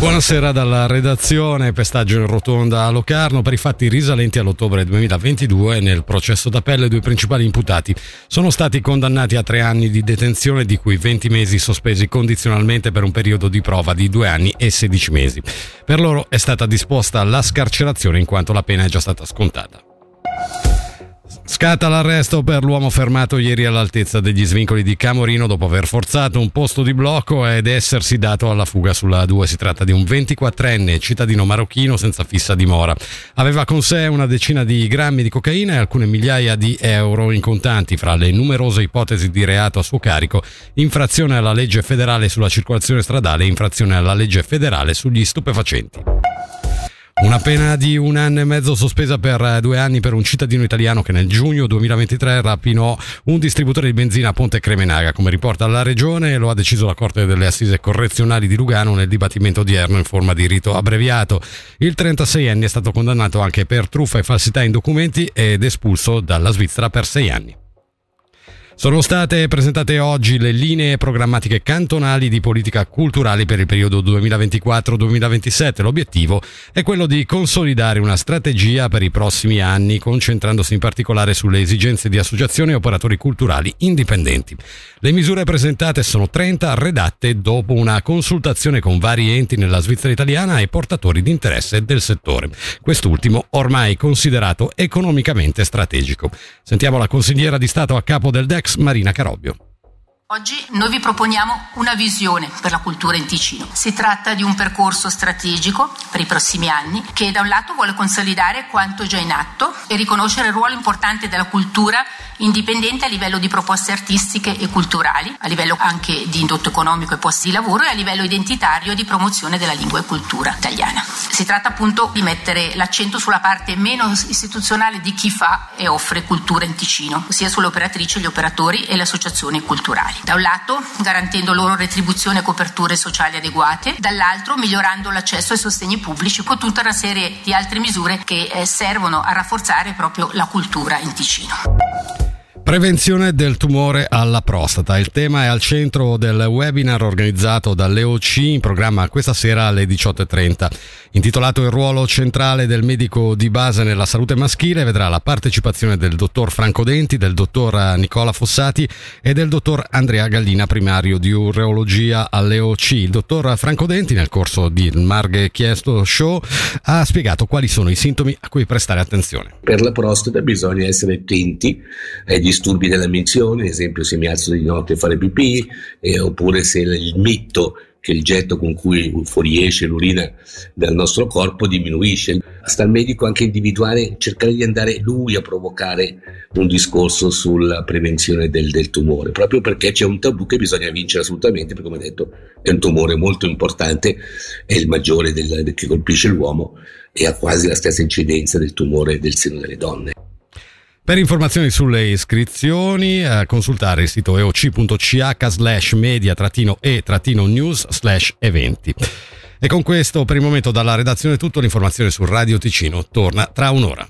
Buonasera dalla redazione, pestaggio in rotonda a Locarno per i fatti risalenti all'ottobre 2022 nel processo d'appello i due principali imputati sono stati condannati a tre anni di detenzione di cui 20 mesi sospesi condizionalmente per un periodo di prova di due anni e 16 mesi. Per loro è stata disposta la scarcerazione in quanto la pena è già stata scontata. Scatta l'arresto per l'uomo fermato ieri all'altezza degli svincoli di Camorino dopo aver forzato un posto di blocco ed essersi dato alla fuga sulla 2. Si tratta di un 24enne cittadino marocchino senza fissa dimora. Aveva con sé una decina di grammi di cocaina e alcune migliaia di euro in contanti fra le numerose ipotesi di reato a suo carico, infrazione alla legge federale sulla circolazione stradale e infrazione alla legge federale sugli stupefacenti. Una pena di un anno e mezzo sospesa per eh, due anni per un cittadino italiano che nel giugno 2023 rapinò un distributore di benzina a Ponte Cremenaga, come riporta la regione, lo ha deciso la Corte delle Assise Correzionali di Lugano nel dibattimento odierno in forma di rito abbreviato. Il 36enne è stato condannato anche per truffa e falsità in documenti ed espulso dalla Svizzera per sei anni. Sono state presentate oggi le linee programmatiche cantonali di politica culturale per il periodo 2024-2027. L'obiettivo è quello di consolidare una strategia per i prossimi anni, concentrandosi in particolare sulle esigenze di associazioni e operatori culturali indipendenti. Le misure presentate sono 30, redatte dopo una consultazione con vari enti nella Svizzera italiana e portatori di interesse del settore. Quest'ultimo ormai considerato economicamente strategico. Sentiamo la consigliera di Stato a capo del Marina Carobbio. Oggi noi vi proponiamo una visione per la cultura in Ticino. Si tratta di un percorso strategico per i prossimi anni che da un lato vuole consolidare quanto già in atto e riconoscere il ruolo importante della cultura indipendente a livello di proposte artistiche e culturali, a livello anche di indotto economico e posti di lavoro e a livello identitario di promozione della lingua e cultura italiana. Si tratta appunto di mettere l'accento sulla parte meno istituzionale di chi fa e offre cultura in Ticino, ossia sulle operatrici, gli operatori e le associazioni culturali. Da un lato garantendo loro retribuzione e coperture sociali adeguate, dall'altro migliorando l'accesso ai sostegni pubblici con tutta una serie di altre misure che eh, servono a rafforzare proprio la cultura in Ticino. Prevenzione del tumore alla prostata. Il tema è al centro del webinar organizzato dall'EOC in programma questa sera alle 18.30. Intitolato Il ruolo centrale del medico di base nella salute maschile, vedrà la partecipazione del dottor Franco Denti, del dottor Nicola Fossati e del dottor Andrea Gallina, primario di urologia all'EOC. Il dottor Franco Denti, nel corso di Marghe Chiesto Show, ha spiegato quali sono i sintomi a cui prestare attenzione. Per la prostata bisogna essere attenti ai disturbi della menzione, ad esempio se mi alzo di notte a fare pipì, eh, oppure se il mitto che il getto con cui fuoriesce l'urina dal nostro corpo diminuisce. Sta al medico anche individuare, cercare di andare lui a provocare un discorso sulla prevenzione del, del tumore, proprio perché c'è un tabù che bisogna vincere assolutamente, perché come detto è un tumore molto importante, è il maggiore del, che colpisce l'uomo e ha quasi la stessa incidenza del tumore del seno delle donne. Per informazioni sulle iscrizioni eh, consultare il sito eoc.ch slash media-e-news slash eventi. E con questo per il momento dalla redazione tutto l'informazione su Radio Ticino torna tra un'ora.